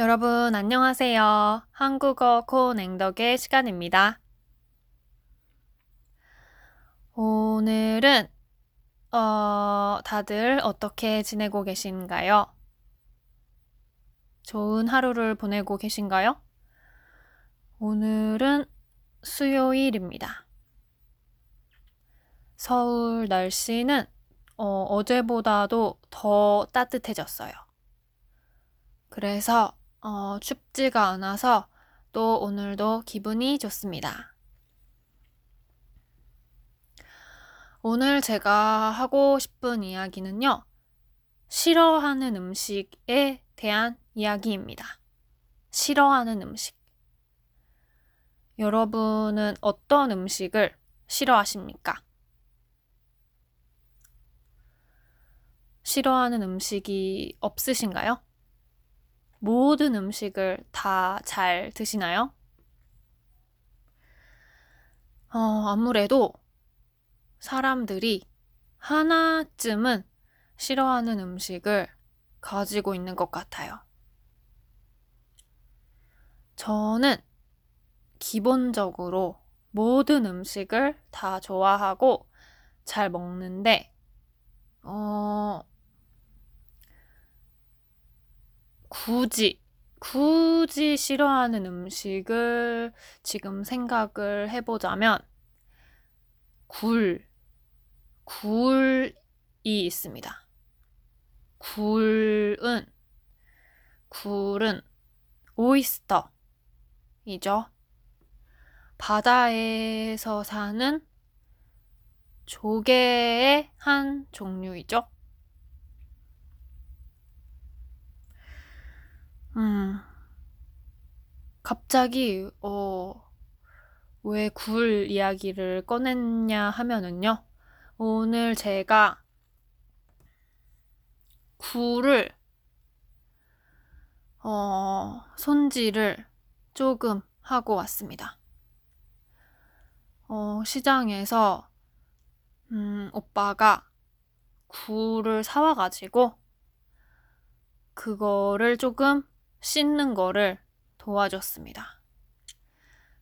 여러분, 안녕하세요. 한국어 코냉덕의 시간입니다. 오늘은, 어, 다들 어떻게 지내고 계신가요? 좋은 하루를 보내고 계신가요? 오늘은 수요일입니다. 서울 날씨는 어, 어제보다도 더 따뜻해졌어요. 그래서 어, 춥지가 않아서 또 오늘도 기분이 좋습니다. 오늘 제가 하고 싶은 이야기는요, 싫어하는 음식에 대한 이야기입니다. 싫어하는 음식. 여러분은 어떤 음식을 싫어하십니까? 싫어하는 음식이 없으신가요? 모든 음식을 다 잘 드시나요? 어, 아무래도 사람들이 하나쯤은 싫어하는 음식을 가지고 있는 것 같아요. 저는 기본적으로 모든 음식을 다 좋아하고 잘 먹는데, 어, 굳이, 굳이 싫어하는 음식을 지금 생각을 해보자면, 굴, 굴이 있습니다. 굴은, 굴은 오이스터이죠. 바다에서 사는 조개의 한 종류이죠. 음, 갑자기, 어, 왜 굴 이야기를 꺼냈냐 하면은요. 오늘 제가 굴을, 어, 손질을 조금 하고 왔습니다. 어, 시장에서, 음, 오빠가 굴을 사와가지고, 그거를 조금 씻는 거를 도와줬습니다.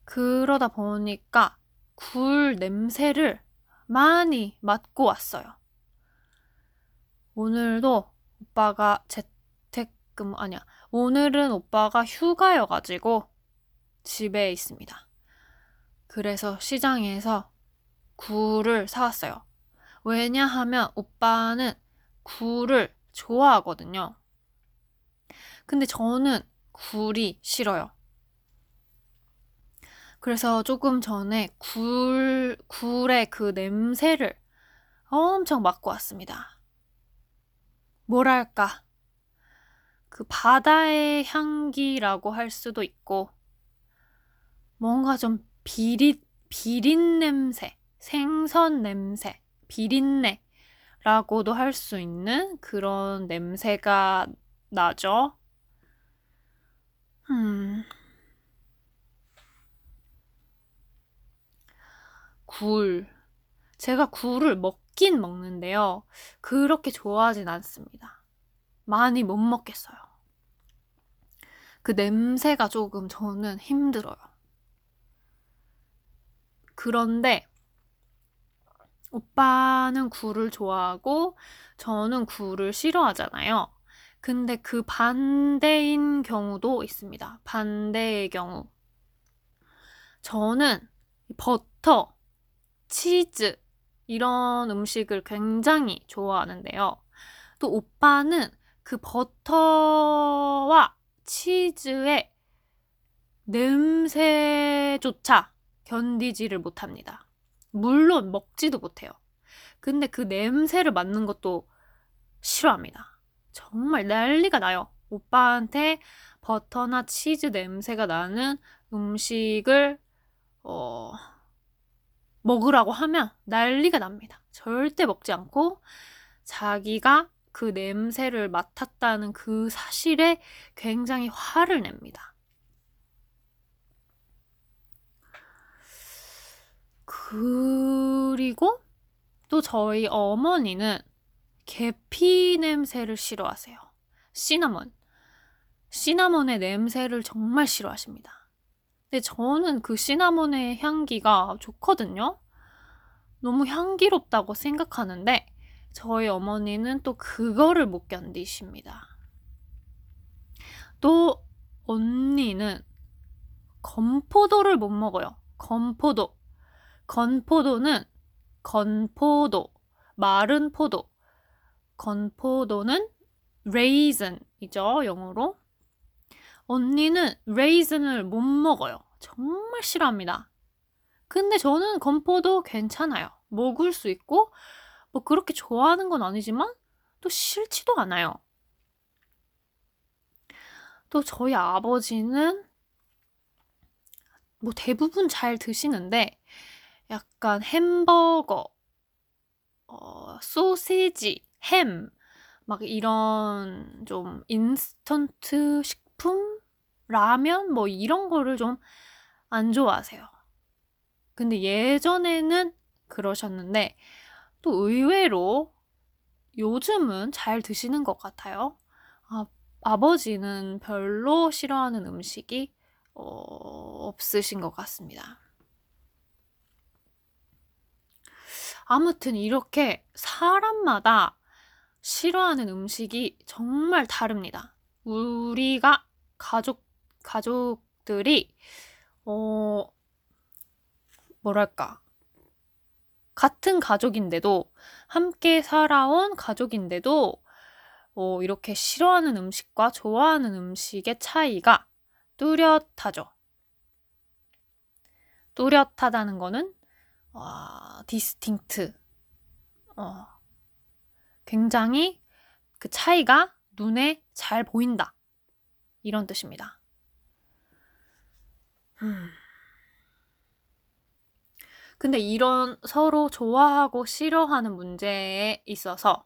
그러다 보니까 굴 냄새를 많이 맡고 왔어요. 오늘도 오빠가 재택근무, 아니야. 오늘은 오빠가 휴가여가지고 집에 있습니다. 그래서 시장에서 굴을 사왔어요. 왜냐하면 오빠는 굴을 좋아하거든요. 근데 저는 굴이 싫어요. 그래서 조금 전에 굴, 굴의 그 냄새를 엄청 맡고 왔습니다. 뭐랄까. 그 바다의 향기라고 할 수도 있고, 뭔가 좀 비릿, 비린 냄새, 생선 냄새, 비린내라고도 할 수 있는 그런 냄새가 나죠. 음. 굴. 제가 굴을 먹긴 먹는데요. 그렇게 좋아하진 않습니다. 많이 못 먹겠어요. 그 냄새가 조금 저는 힘들어요. 그런데 오빠는 굴을 좋아하고 저는 굴을 싫어하잖아요. 근데 그 반대인 경우도 있습니다. 반대의 경우. 저는 버터, 치즈, 이런 음식을 굉장히 좋아하는데요. 또 오빠는 그 버터와 치즈의 냄새조차 견디지를 못합니다. 물론 먹지도 못해요. 근데 그 냄새를 맡는 것도 싫어합니다. 정말 난리가 나요. 오빠한테 버터나 치즈 냄새가 나는 음식을 어, 먹으라고 하면 난리가 납니다. 절대 먹지 않고 자기가 그 냄새를 맡았다는 그 사실에 굉장히 화를 냅니다. 그리고 또 저희 어머니는 계피 냄새를 싫어하세요. 시나몬. 시나몬의 냄새를 정말 싫어하십니다. 근데 저는 그 시나몬의 향기가 좋거든요. 너무 향기롭다고 생각하는데 저희 어머니는 또 그거를 못 견디십니다. 또 언니는 건포도를 못 먹어요. 건포도. 건포도는 건포도, 마른 포도. 건포도는 raisin이죠, 영어로. 언니는 raisin을 못 먹어요. 정말 싫어합니다. 근데 저는 건포도 괜찮아요. 먹을 수 있고, 뭐 그렇게 좋아하는 건 아니지만, 또 싫지도 않아요. 또 저희 아버지는 뭐 대부분 잘 드시는데 약간 햄버거, 어, 소세지, 햄, 막 이런 좀 인스턴트 식품, 라면 뭐 이런 거를 좀 안 좋아하세요. 근데 예전에는 그러셨는데 또 의외로 요즘은 잘 드시는 것 같아요. 아, 아버지는 별로 싫어하는 음식이 어, 없으신 것 같습니다. 아무튼 이렇게 사람마다 싫어하는 음식이 정말 다릅니다. 우리가 가족, 가족들이, 어, 뭐랄까. 같은 가족인데도, 함께 살아온 가족인데도, 어, 이렇게 싫어하는 음식과 좋아하는 음식의 차이가 뚜렷하죠. 뚜렷하다는 거는 와, 디스팅트. 어, 굉장히 그 차이가 눈에 잘 보인다. 이런 뜻입니다. 음. 근데 이런 서로 좋아하고 싫어하는 문제에 있어서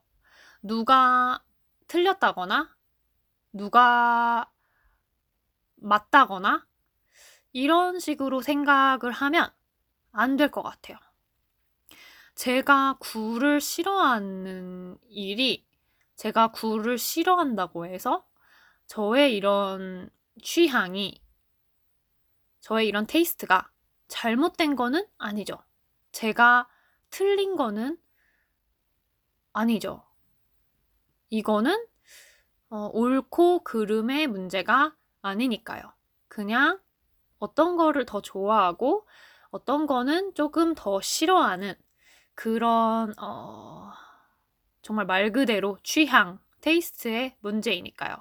누가 틀렸다거나 누가 맞다거나 이런 식으로 생각을 하면 안 될 것 같아요. 제가 굴을 싫어하는 일이 제가 굴을 싫어한다고 해서 저의 이런 취향이 저의 이런 테이스트가 잘못된 거는 아니죠. 제가 틀린 거는 아니죠. 이거는 어, 옳고 그름의 문제가 아니니까요. 그냥 어떤 거를 더 좋아하고 어떤 거는 조금 더 싫어하는 그런 어, 정말 말 그대로 취향, 테이스트의 문제이니까요.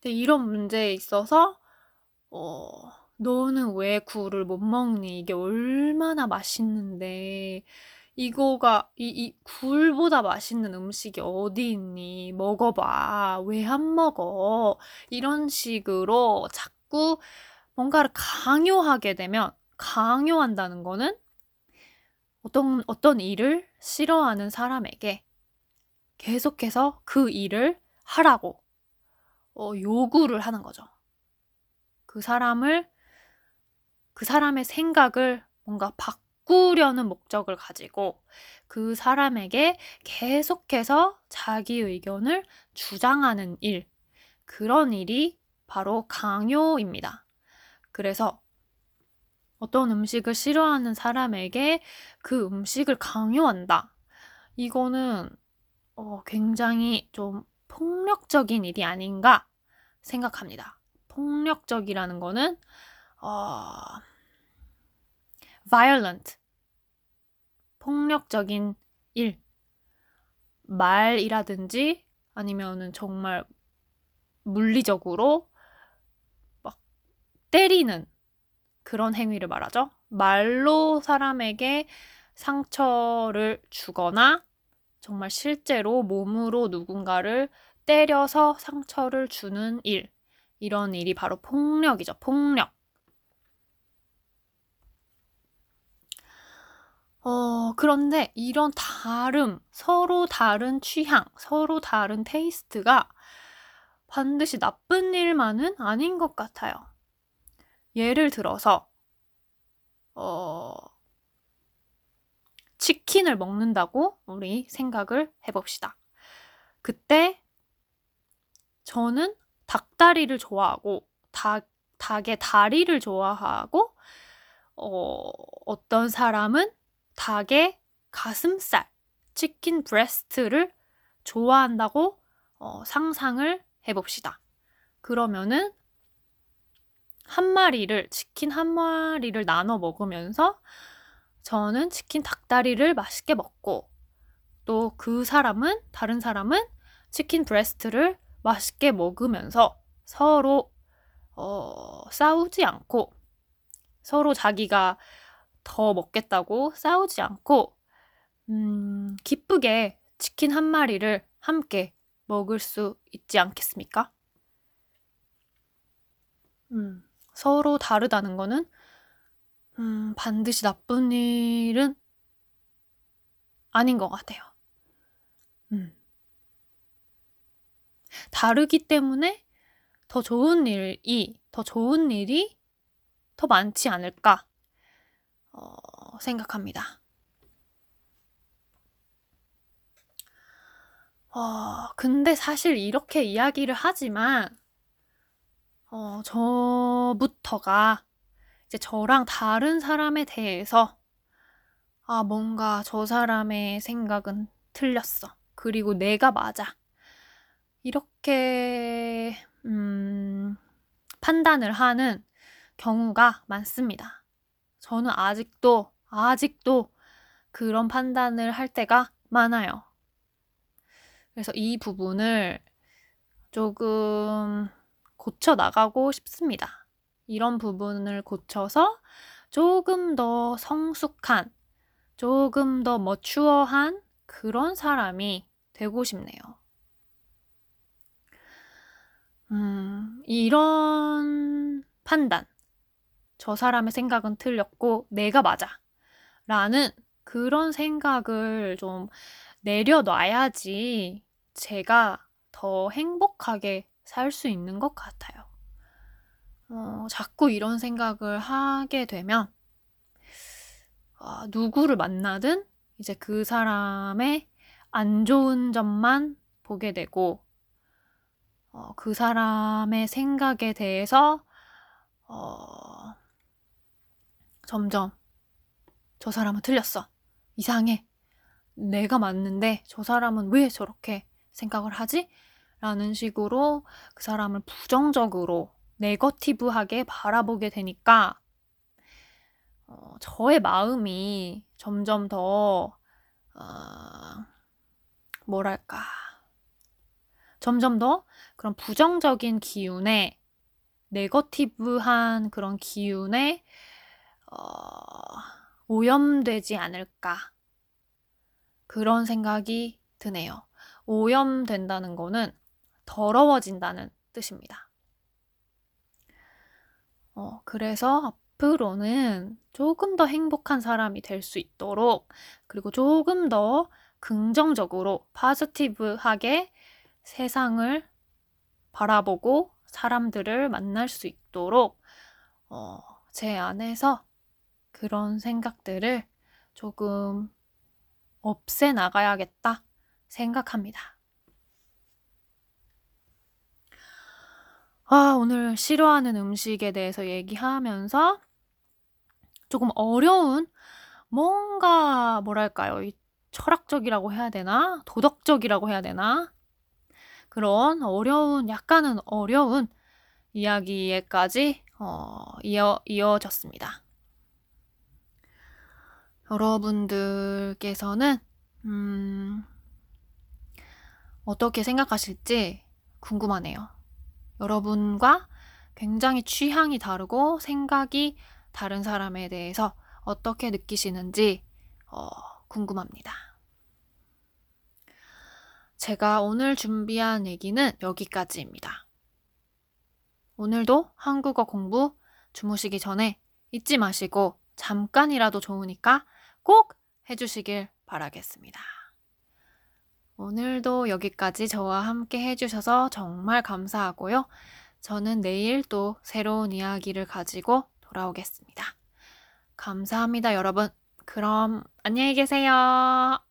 근데 이런 문제에 있어서 어, 너는 왜 굴을 못 먹니? 이게 얼마나 맛있는데 이거가 이, 이 굴보다 맛있는 음식이 어디 있니? 먹어봐. 왜 안 먹어? 이런 식으로 자꾸 뭔가를 강요하게 되면 강요한다는 거는 어떤 어떤 일을 싫어하는 사람에게 계속해서 그 일을 하라고 어, 요구를 하는 거죠. 그 사람을 그 사람의 생각을 뭔가 바꾸려는 목적을 가지고 그 사람에게 계속해서 자기 의견을 주장하는 일 그런 일이 바로 강요입니다. 그래서 어떤 음식을 싫어하는 사람에게 그 음식을 강요한다. 이거는 어, 굉장히 좀 폭력적인 일이 아닌가 생각합니다. 폭력적이라는 거는 어, violent 폭력적인 일 말이라든지 아니면은 정말 물리적으로 때리는 그런 행위를 말하죠. 말로 사람에게 상처를 주거나 정말 실제로 몸으로 누군가를 때려서 상처를 주는 일. 이런 일이 바로 폭력이죠. 폭력. 어, 그런데 이런 다름, 서로 다른 취향, 서로 다른 테이스트가 반드시 나쁜 일만은 아닌 것 같아요. 예를 들어서 어, 치킨을 먹는다고 우리 생각을 해봅시다. 그때 저는 닭다리를 좋아하고 닭 닭의 다리를 좋아하고 어, 어떤 사람은 닭의 가슴살, chicken breast를 좋아한다고 어, 상상을 해봅시다. 그러면은 한 마리를, 치킨 한 마리를 나눠 먹으면서 저는 치킨 닭다리를 맛있게 먹고 또 그 사람은, 다른 사람은 chicken breast를 맛있게 먹으면서 서로 어, 싸우지 않고 서로 자기가 더 먹겠다고 싸우지 않고 음, 기쁘게 치킨 한 마리를 함께 먹을 수 있지 않겠습니까? 음, 서로 다르다는 거는 음, 반드시 나쁜 일은 아닌 것 같아요. 음. 다르기 때문에 더 좋은 일이, 더 좋은 일이 더 많지 않을까 어, 생각합니다. 어, 근데 사실 이렇게 이야기를 하지만, 어, 저부터가 이제 저랑 다른 사람에 대해서, 아, 뭔가 저 사람의 생각은 틀렸어. 그리고 내가 맞아. 이렇게, 음, 판단을 하는 경우가 많습니다. 저는 아직도, 아직도 그런 판단을 할 때가 많아요. 그래서 이 부분을 조금 고쳐 나가고 싶습니다. 이런 부분을 고쳐서 조금 더 성숙한, 조금 더 머추어한 그런 사람이 되고 싶네요. 음, 이런 판단. 저 사람의 생각은 틀렸고, 내가 맞아. 라는 그런 생각을 좀 내려놔야지 제가 더 행복하게 살 수 있는 것 같아요. 어, 자꾸 이런 생각을 하게 되면, 어, 누구를 만나든 이제 그 사람의 안 좋은 점만 보게 되고, 어, 그 사람의 생각에 대해서, 어, 점점, 저 사람은 틀렸어. 이상해. 내가 맞는데 저 사람은 왜 저렇게 생각을 하지? 라는 식으로 그 사람을 부정적으로 네거티브하게 바라보게 되니까 어, 저의 마음이 점점 더 어, 뭐랄까 점점 더 그런 부정적인 기운에 네거티브한 그런 기운에 어, 오염되지 않을까 그런 생각이 드네요. 오염된다는 거는 더러워진다는 뜻입니다. 어, 그래서 앞으로는 조금 더 행복한 사람이 될 수 있도록 그리고 조금 더 긍정적으로 파지티브하게 세상을 바라보고 사람들을 만날 수 있도록 어, 제 안에서 그런 생각들을 조금 없애 나가야겠다 생각합니다. 아, 오늘 싫어하는 음식에 대해서 얘기하면서 조금 어려운 뭔가 뭐랄까요? 이 철학적이라고 해야 되나? 도덕적이라고 해야 되나? 그런 어려운 약간은 어려운 이야기에까지 어, 이어 이어졌습니다. 여러분들께서는 음, 어떻게 생각하실지 궁금하네요. 여러분과 굉장히 취향이 다르고 생각이 다른 사람에 대해서 어떻게 느끼시는지 어, 궁금합니다. 제가 오늘 준비한 얘기는 여기까지입니다. 오늘도 한국어 공부 주무시기 전에 잊지 마시고 잠깐이라도 좋으니까 꼭 해주시길 바라겠습니다. 오늘도 여기까지 저와 함께 해주셔서 정말 감사하고요. 저는 내일 또 새로운 이야기를 가지고 돌아오겠습니다. 감사합니다, 여러분. 그럼 안녕히 계세요.